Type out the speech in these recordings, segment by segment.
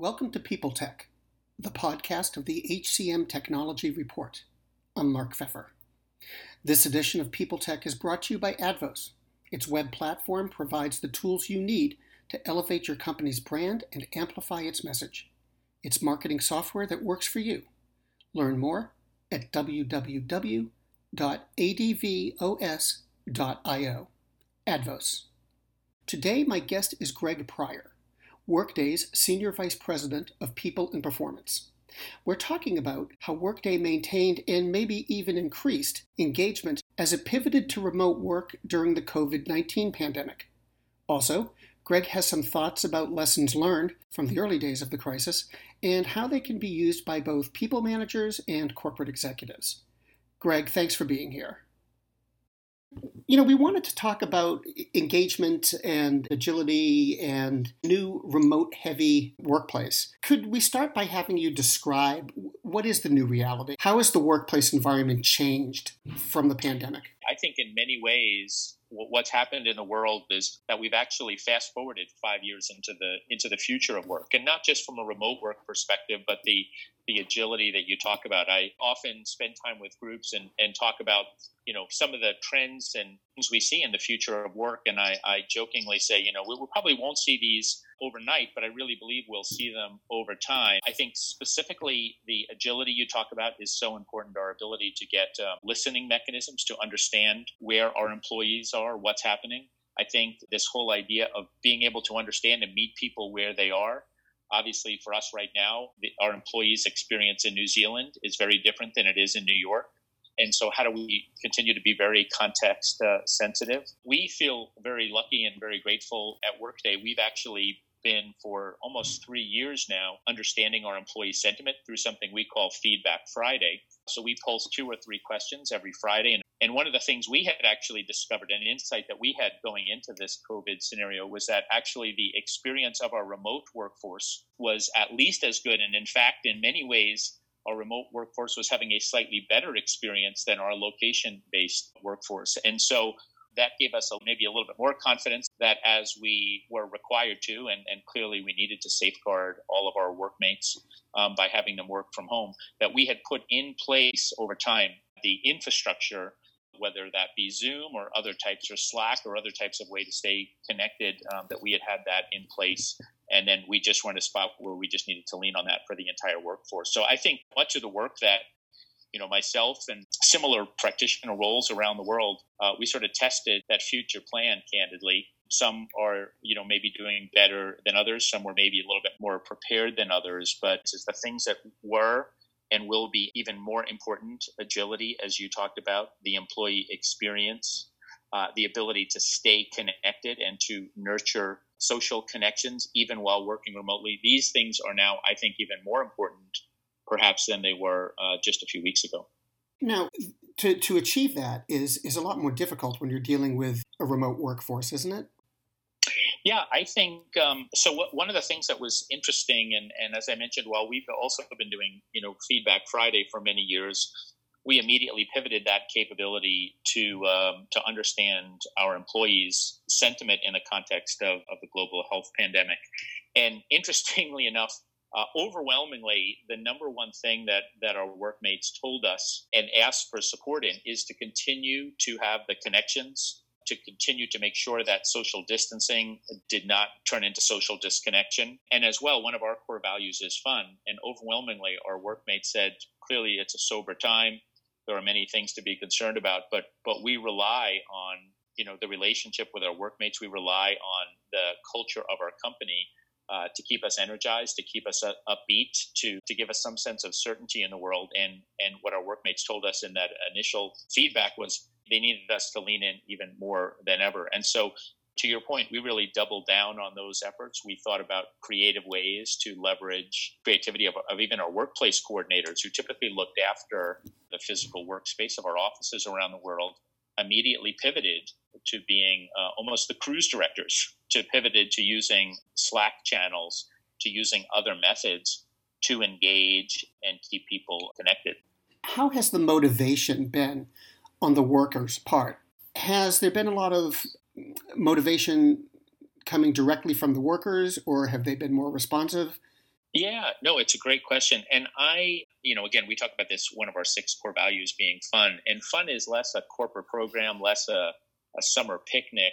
Welcome to People Tech, the podcast of the HCM Technology Report. I'm Mark Feffer. This edition of People Tech is brought to you by Advos. Its web platform provides the tools you need to elevate your company's brand and amplify its message. It's marketing software that works for you. Learn more at www.advos.io. Advos. Today, my guest is Greg Pryor. Workday's Senior Vice President of People and Performance. We're talking about how Workday maintained and maybe even increased engagement as it pivoted to remote work during the COVID 19 pandemic. Also, Greg has some thoughts about lessons learned from the early days of the crisis and how they can be used by both people managers and corporate executives. Greg, thanks for being here. You know, we wanted to talk about engagement and agility and new remote heavy workplace. Could we start by having you describe what is the new reality? How has the workplace environment changed from the pandemic? I think in many ways, what's happened in the world is that we've actually fast forwarded five years into the into the future of work. And not just from a remote work perspective but the the agility that you talk about. I often spend time with groups and, and talk about you know some of the trends and things we see in the future of work. And i, I jokingly say you know we, we probably won't see these overnight but i really believe we'll see them over time i think specifically the agility you talk about is so important our ability to get uh, listening mechanisms to understand where our employees are what's happening i think this whole idea of being able to understand and meet people where they are obviously for us right now the, our employees experience in new zealand is very different than it is in new york and so, how do we continue to be very context uh, sensitive? We feel very lucky and very grateful at Workday. We've actually been for almost three years now understanding our employee sentiment through something we call Feedback Friday. So we pulse two or three questions every Friday. And, and one of the things we had actually discovered, an insight that we had going into this COVID scenario, was that actually the experience of our remote workforce was at least as good. And in fact, in many ways, our remote workforce was having a slightly better experience than our location based workforce. And so that gave us a, maybe a little bit more confidence that as we were required to, and, and clearly we needed to safeguard all of our workmates um, by having them work from home, that we had put in place over time the infrastructure, whether that be Zoom or other types or Slack or other types of way to stay connected, um, that we had had that in place and then we just were in a spot where we just needed to lean on that for the entire workforce. So I think much of the work that you know myself and similar practitioner roles around the world, uh, we sort of tested that future plan candidly. Some are you know maybe doing better than others. Some were maybe a little bit more prepared than others. But it's the things that were and will be even more important agility, as you talked about, the employee experience, uh, the ability to stay connected and to nurture social connections even while working remotely. These things are now, I think, even more important perhaps than they were uh, just a few weeks ago. Now, to, to achieve that is, is a lot more difficult when you're dealing with a remote workforce, isn't it? Yeah, I think um, so. What, one of the things that was interesting, and, and as I mentioned, while we've also been doing you know Feedback Friday for many years, we immediately pivoted that capability to um, to understand our employees' sentiment in the context of, of the global health pandemic. And interestingly enough, uh, overwhelmingly, the number one thing that that our workmates told us and asked for support in is to continue to have the connections to continue to make sure that social distancing did not turn into social disconnection. And as well, one of our core values is fun. And overwhelmingly, our workmates said, clearly, it's a sober time there are many things to be concerned about, but but we rely on you know the relationship with our workmates. We rely on the culture of our company uh, to keep us energized, to keep us upbeat, to to give us some sense of certainty in the world. And and what our workmates told us in that initial feedback was they needed us to lean in even more than ever. And so to your point, we really doubled down on those efforts. We thought about creative ways to leverage creativity of, of, even our workplace coordinators who typically looked after the physical workspace of our offices around the world, immediately pivoted to being uh, almost the cruise directors, to pivoted to using Slack channels, to using other methods to engage and keep people connected. How has the motivation been on the workers' part? Has there been a lot of motivation coming directly from the workers, or have they been more responsive Yeah, no, it's a great question. And I, you know, again, we talk about this one of our six core values being fun. And fun is less a corporate program, less a, a summer picnic,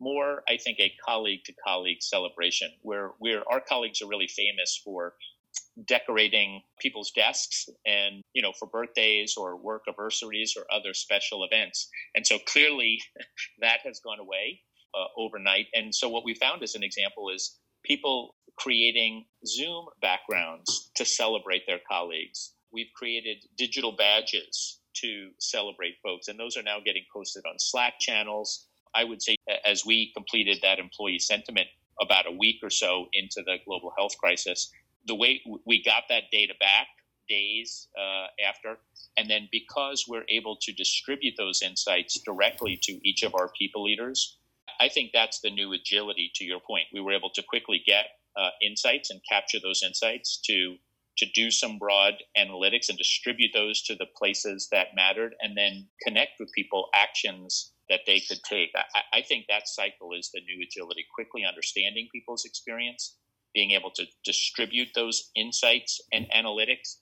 more, I think, a colleague to colleague celebration where, where our colleagues are really famous for decorating people's desks and you know for birthdays or work anniversaries or other special events and so clearly that has gone away uh, overnight and so what we found as an example is people creating Zoom backgrounds to celebrate their colleagues. We've created digital badges to celebrate folks, and those are now getting posted on Slack channels. I would say, as we completed that employee sentiment about a week or so into the global health crisis, the way we got that data back days uh, after, and then because we're able to distribute those insights directly to each of our people leaders, I think that's the new agility to your point. We were able to quickly get uh, insights and capture those insights to to do some broad analytics and distribute those to the places that mattered and then connect with people actions that they could take I, I think that cycle is the new agility quickly understanding people's experience being able to distribute those insights and analytics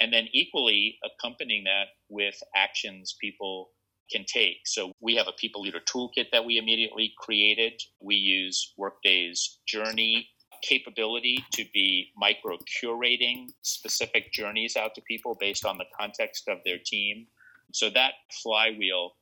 and then equally accompanying that with actions people can take. So we have a people leader toolkit that we immediately created. We use Workday's journey capability to be micro curating specific journeys out to people based on the context of their team. So that flywheel,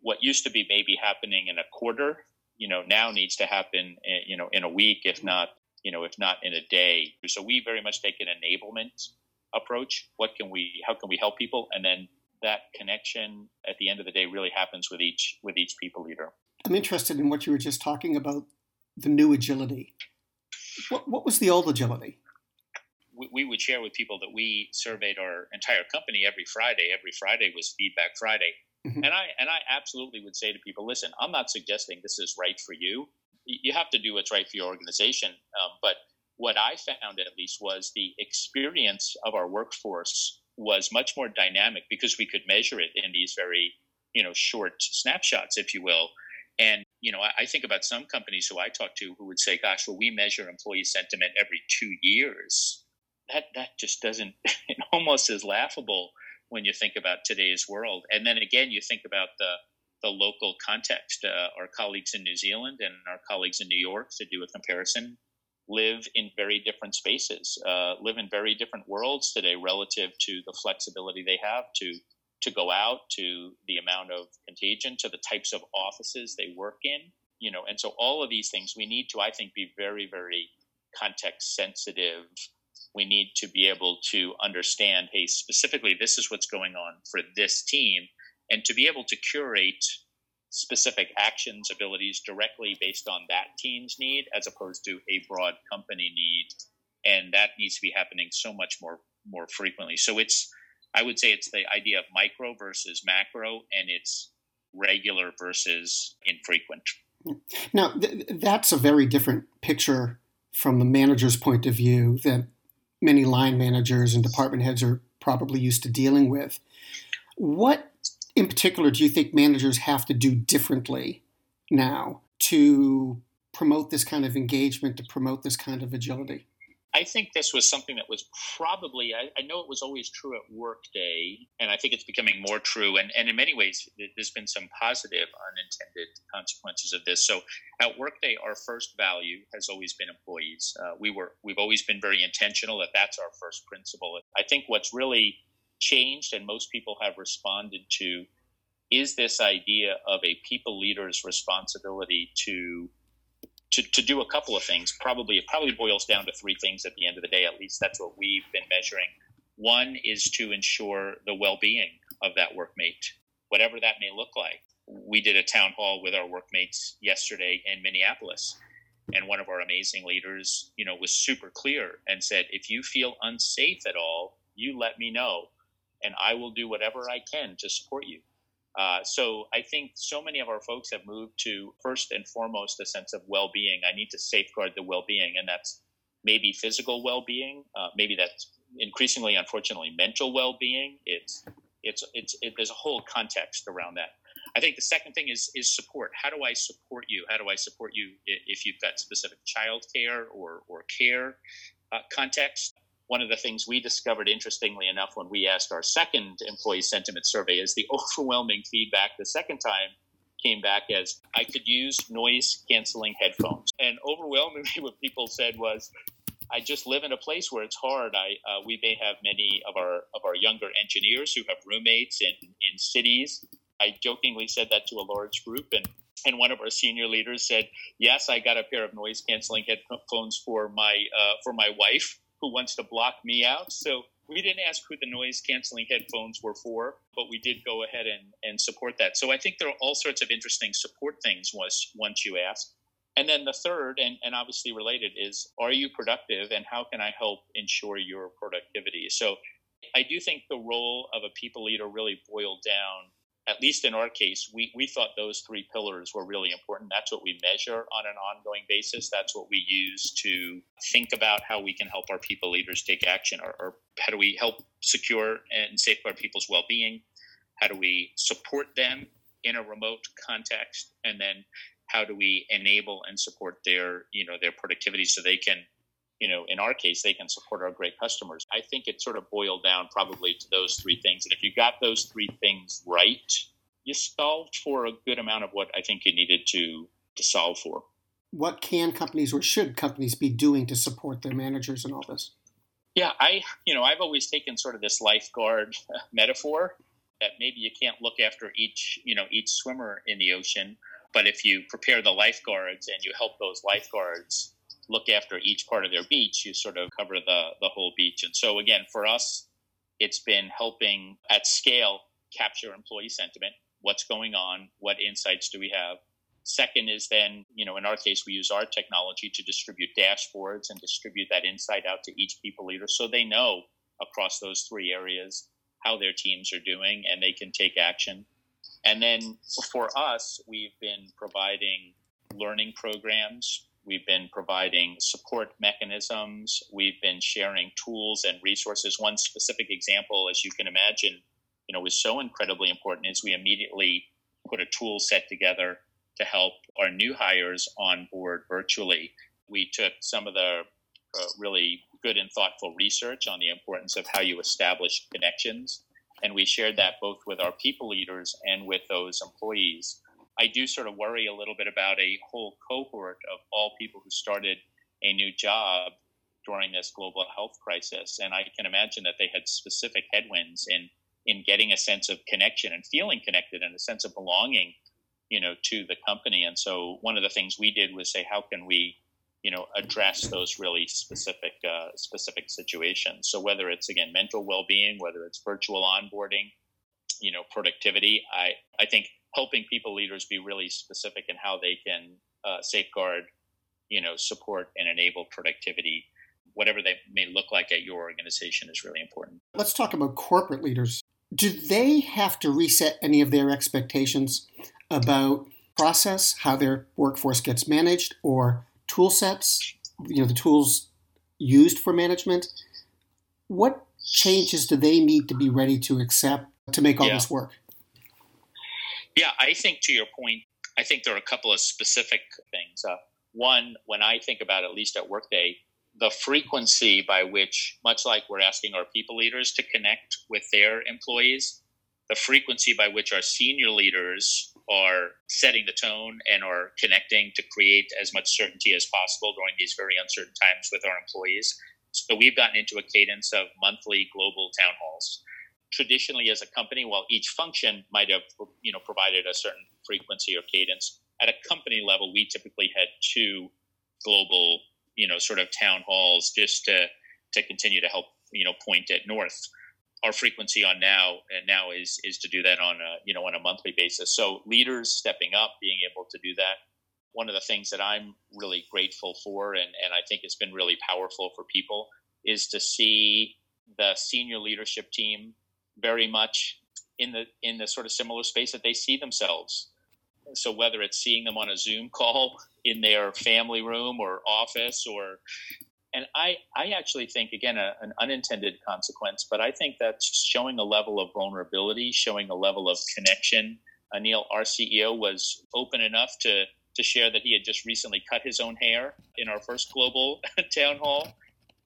what used to be maybe happening in a quarter, you know, now needs to happen, in, you know, in a week, if not, you know, if not in a day. So we very much take an enablement approach. What can we, how can we help people? And then that connection at the end of the day really happens with each, with each people leader. I'm interested in what you were just talking about, the new agility. What, what was the old agility? We, we would share with people that we surveyed our entire company every Friday. Every Friday was Feedback Friday. Mm-hmm. And I and I absolutely would say to people, listen, I'm not suggesting this is right for you. You have to do what's right for your organization. Um, but what I found, at least, was the experience of our workforce was much more dynamic because we could measure it in these very, you know, short snapshots, if you will. And you know, I, I, think about some companies who I talk to who would say, "Gosh, well, we measure employee sentiment every two years." That that just doesn't. It almost is laughable when you think about today's world. And then again, you think about the the local context. Uh, our colleagues in New Zealand and our colleagues in New York, to do a comparison, live in very different spaces, uh, live in very different worlds today relative to the flexibility they have to to go out, to the amount of contagion, to the types of offices they work in, you know, and so all of these things we need to, I think, be very, very context sensitive. We need to be able to understand, hey, specifically, this is what's going on for this team, and to be able to curate specific actions, abilities directly based on that team's need, as opposed to a broad company need, and that needs to be happening so much more more frequently. So it's I would say it's the idea of micro versus macro, and it's regular versus infrequent. Now, th- that's a very different picture from the manager's point of view that many line managers and department heads are probably used to dealing with. What, in particular, do you think managers have to do differently now to promote this kind of engagement, to promote this kind of agility? I think this was something that was probably, I, I, know it was always true at Workday, and I think it's becoming more true. And, and in many ways, there's been some positive unintended consequences of this. So at Workday, our first value has always been employees. Uh, we were, we've always been very intentional that that's our first principle. I think what's really changed and most people have responded to is this idea of a people leader's responsibility to to, to do a couple of things. Probably it probably boils down to three things at the end of the day. At least that's what we've been measuring. One is to ensure the well-being of that workmate, whatever that may look like. We did a town hall with our workmates yesterday in Minneapolis, and one of our amazing leaders, you know, was super clear and said, "If you feel unsafe at all, you let me know, and I will do whatever I can to support you." Uh, so I think so many of our folks have moved to first and foremost a sense of well-being. I need to safeguard the well-being, and that's maybe physical well-being, uh, maybe that's increasingly, unfortunately, mental well-being. It's it's it's it, there's a whole context around that. I think the second thing is is support. How do I support you? How do I support you if you've got specific childcare or or care? uh, context. One of the things we discovered, interestingly enough, when we asked our second employee sentiment survey, is the overwhelming feedback the second time came back as I could use noise canceling headphones. And overwhelmingly, what people said was, I just live in a place where it's hard. I uh, we may have many of our of our younger engineers who have roommates in in cities. I jokingly said that to a large group, and and one of our senior leaders said, "Yes, I got a pair of noise canceling headphones for my uh, for my wife who wants to block me out." So we didn't ask who the noise canceling headphones were for, but we did go ahead and, and support that. So I think there are all sorts of interesting support things was once you ask. And then the third, and, and obviously related, is are you productive and how can I help ensure your productivity? So I do think the role of a people leader really boiled down at least in our case, we, we thought those three pillars were really important. That's what we measure on an ongoing basis. That's what we use to think about how we can help our people leaders take action or, or how do we help secure and safeguard people's well being? How do we support them in a remote context? And then how do we enable and support their, you know, their productivity so they can you know, in our case, they can support our great customers. I think it sort of boiled down probably to those three things. And if you got those three things right, you solved for a good amount of what I think you needed to to solve for. What can companies or should companies be doing to support their managers in all this? Yeah, I you know I've always taken sort of this lifeguard metaphor that maybe you can't look after each you know each swimmer in the ocean, but if you prepare the lifeguards and you help those lifeguards look after each part of their beach, you sort of cover the, the whole beach. And so, again, for us, it's been helping at scale capture employee sentiment. What's going on? What insights do we have? Second is then, you know, in our case, we use our technology to distribute dashboards and distribute that insight out to each people leader so they know across those three areas how their teams are doing and they can take action. And then for us, we've been providing learning programs We've been providing support mechanisms. We've been sharing tools and resources. One specific example, as you can imagine, you know, was so incredibly important is we immediately put a tool set together to help our new hires on board virtually. We took some of the uh, really good and thoughtful research on the importance of how you establish connections, and we shared that both with our people leaders and with those employees. I do sort of worry a little bit about a whole cohort of all people who started a new job during this global health crisis. And I can imagine that they had specific headwinds in in getting a sense of connection and feeling connected and a sense of belonging, you know, to the company. And so one of the things we did was say, how can we, you know, address those really specific uh, specific situations? So whether it's again mental well being, whether it's virtual onboarding, you know, productivity, I I think helping people leaders be really specific in how they can uh, safeguard, you know, support and enable productivity, whatever they may look like at your organization is really important. Let's talk about corporate leaders. Do they have to reset any of their expectations about process, how their workforce gets managed, or tool sets, you know, the tools used for management? What changes do they need to be ready to accept to make all yeah. this work? Yeah, I think to your point, I think there are a couple of specific things. Uh, one, when I think about at least at Workday, the frequency by which, much like we're asking our people leaders to connect with their employees, the frequency by which our senior leaders are setting the tone and are connecting to create as much certainty as possible during these very uncertain times with our employees. So we've gotten into a cadence of monthly global town halls traditionally as a company, while each function might have you know provided a certain frequency or cadence, at a company level, we typically had two global you know sort of town halls just to to continue to help you know point at north. Our frequency on now and now is is to do that on a you know on a monthly basis. So leaders stepping up, being able to do that. One of the things that I'm really grateful for, and, and I think it's been really powerful for people, is to see the senior leadership team very much in the in the sort of similar space that they see themselves. So whether it's seeing them on a Zoom call in their family room or office or and I, I actually think again a, an unintended consequence, but I think that's showing a level of vulnerability, showing a level of connection. Anil, our CEO, was open enough to to share that he had just recently cut his own hair in our first global town hall,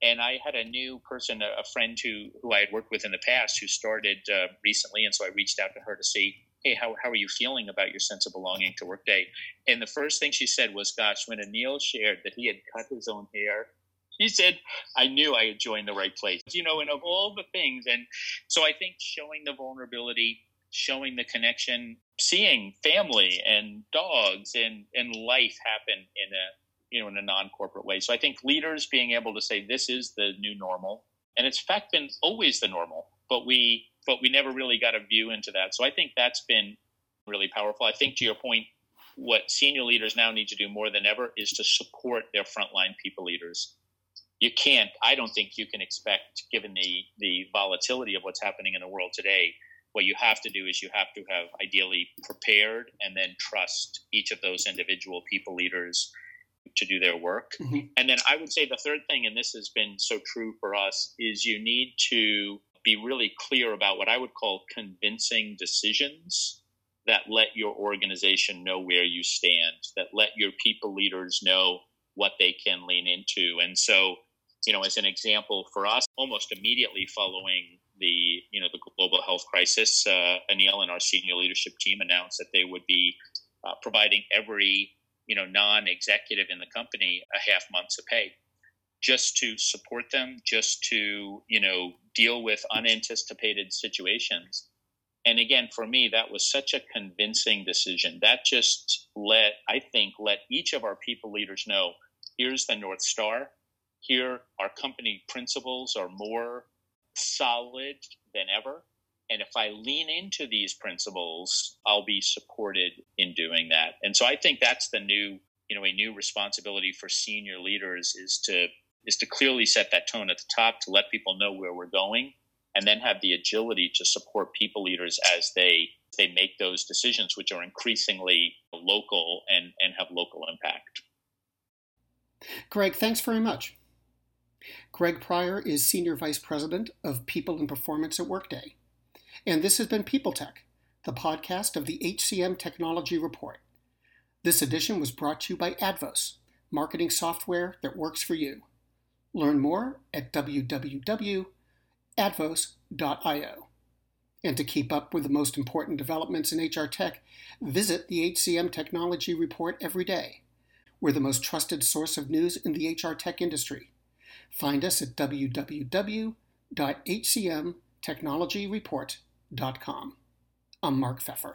and I had a new person, a, friend who who I had worked with in the past, who started uh, recently, and so I reached out to her to see, hey, how how are you feeling about your sense of belonging to Workday? And the first thing she said was, "Gosh, when Anil shared that he had cut his own hair." He said, I knew I had joined the right place. You know, and of all the things. And so I think showing the vulnerability, showing the connection, seeing family and dogs and, and life happen in a you know in a non-corporate way. So I think leaders being able to say this is the new normal, and it's fact been always the normal, but we but we never really got a view into that. So I think that's been really powerful. I think to your point, what senior leaders now need to do more than ever is to support their frontline people leaders. You can't, I don't think you can expect, given the the volatility of what's happening in the world today, what you have to do is you have to have ideally prepared and then trust each of those individual people leaders to do their work. Mm-hmm. And then I would say the third thing, and this has been so true for us, is you need to be really clear about what I would call convincing decisions that let your organization know where you stand, that let your people leaders know what they can lean into. And so, you know, as an example for us, almost immediately following the you know the global health crisis, uh, Anil and our senior leadership team announced that they would be uh, providing every you know non-executive in the company a half month's of pay just to support them just to you know deal with unanticipated situations. And again for me that was such a convincing decision. That just let i think let each of our people leaders know here's the north star. Here our company principles are more solid than ever. And if I lean into these principles, I'll be supported in. And so I think that's the new, you know, a new responsibility for senior leaders is to is to clearly set that tone at the top to let people know where we're going and then have the agility to support people leaders as they they make those decisions which are increasingly local and, and have local impact. Greg, thanks very much. Greg Pryor is Senior Vice President of People and Performance at Workday. And this has been People Tech, the podcast of the HCM Technology Report. This edition was brought to you by Advos, marketing software that works for you. Learn more at www.advos.io. And to keep up with the most important developments in HR tech, visit the HCM Technology Report every day. We're the most trusted source of news in the HR tech industry. Find us at www.hcmtechnologyreport.com. I'm Mark Feffer.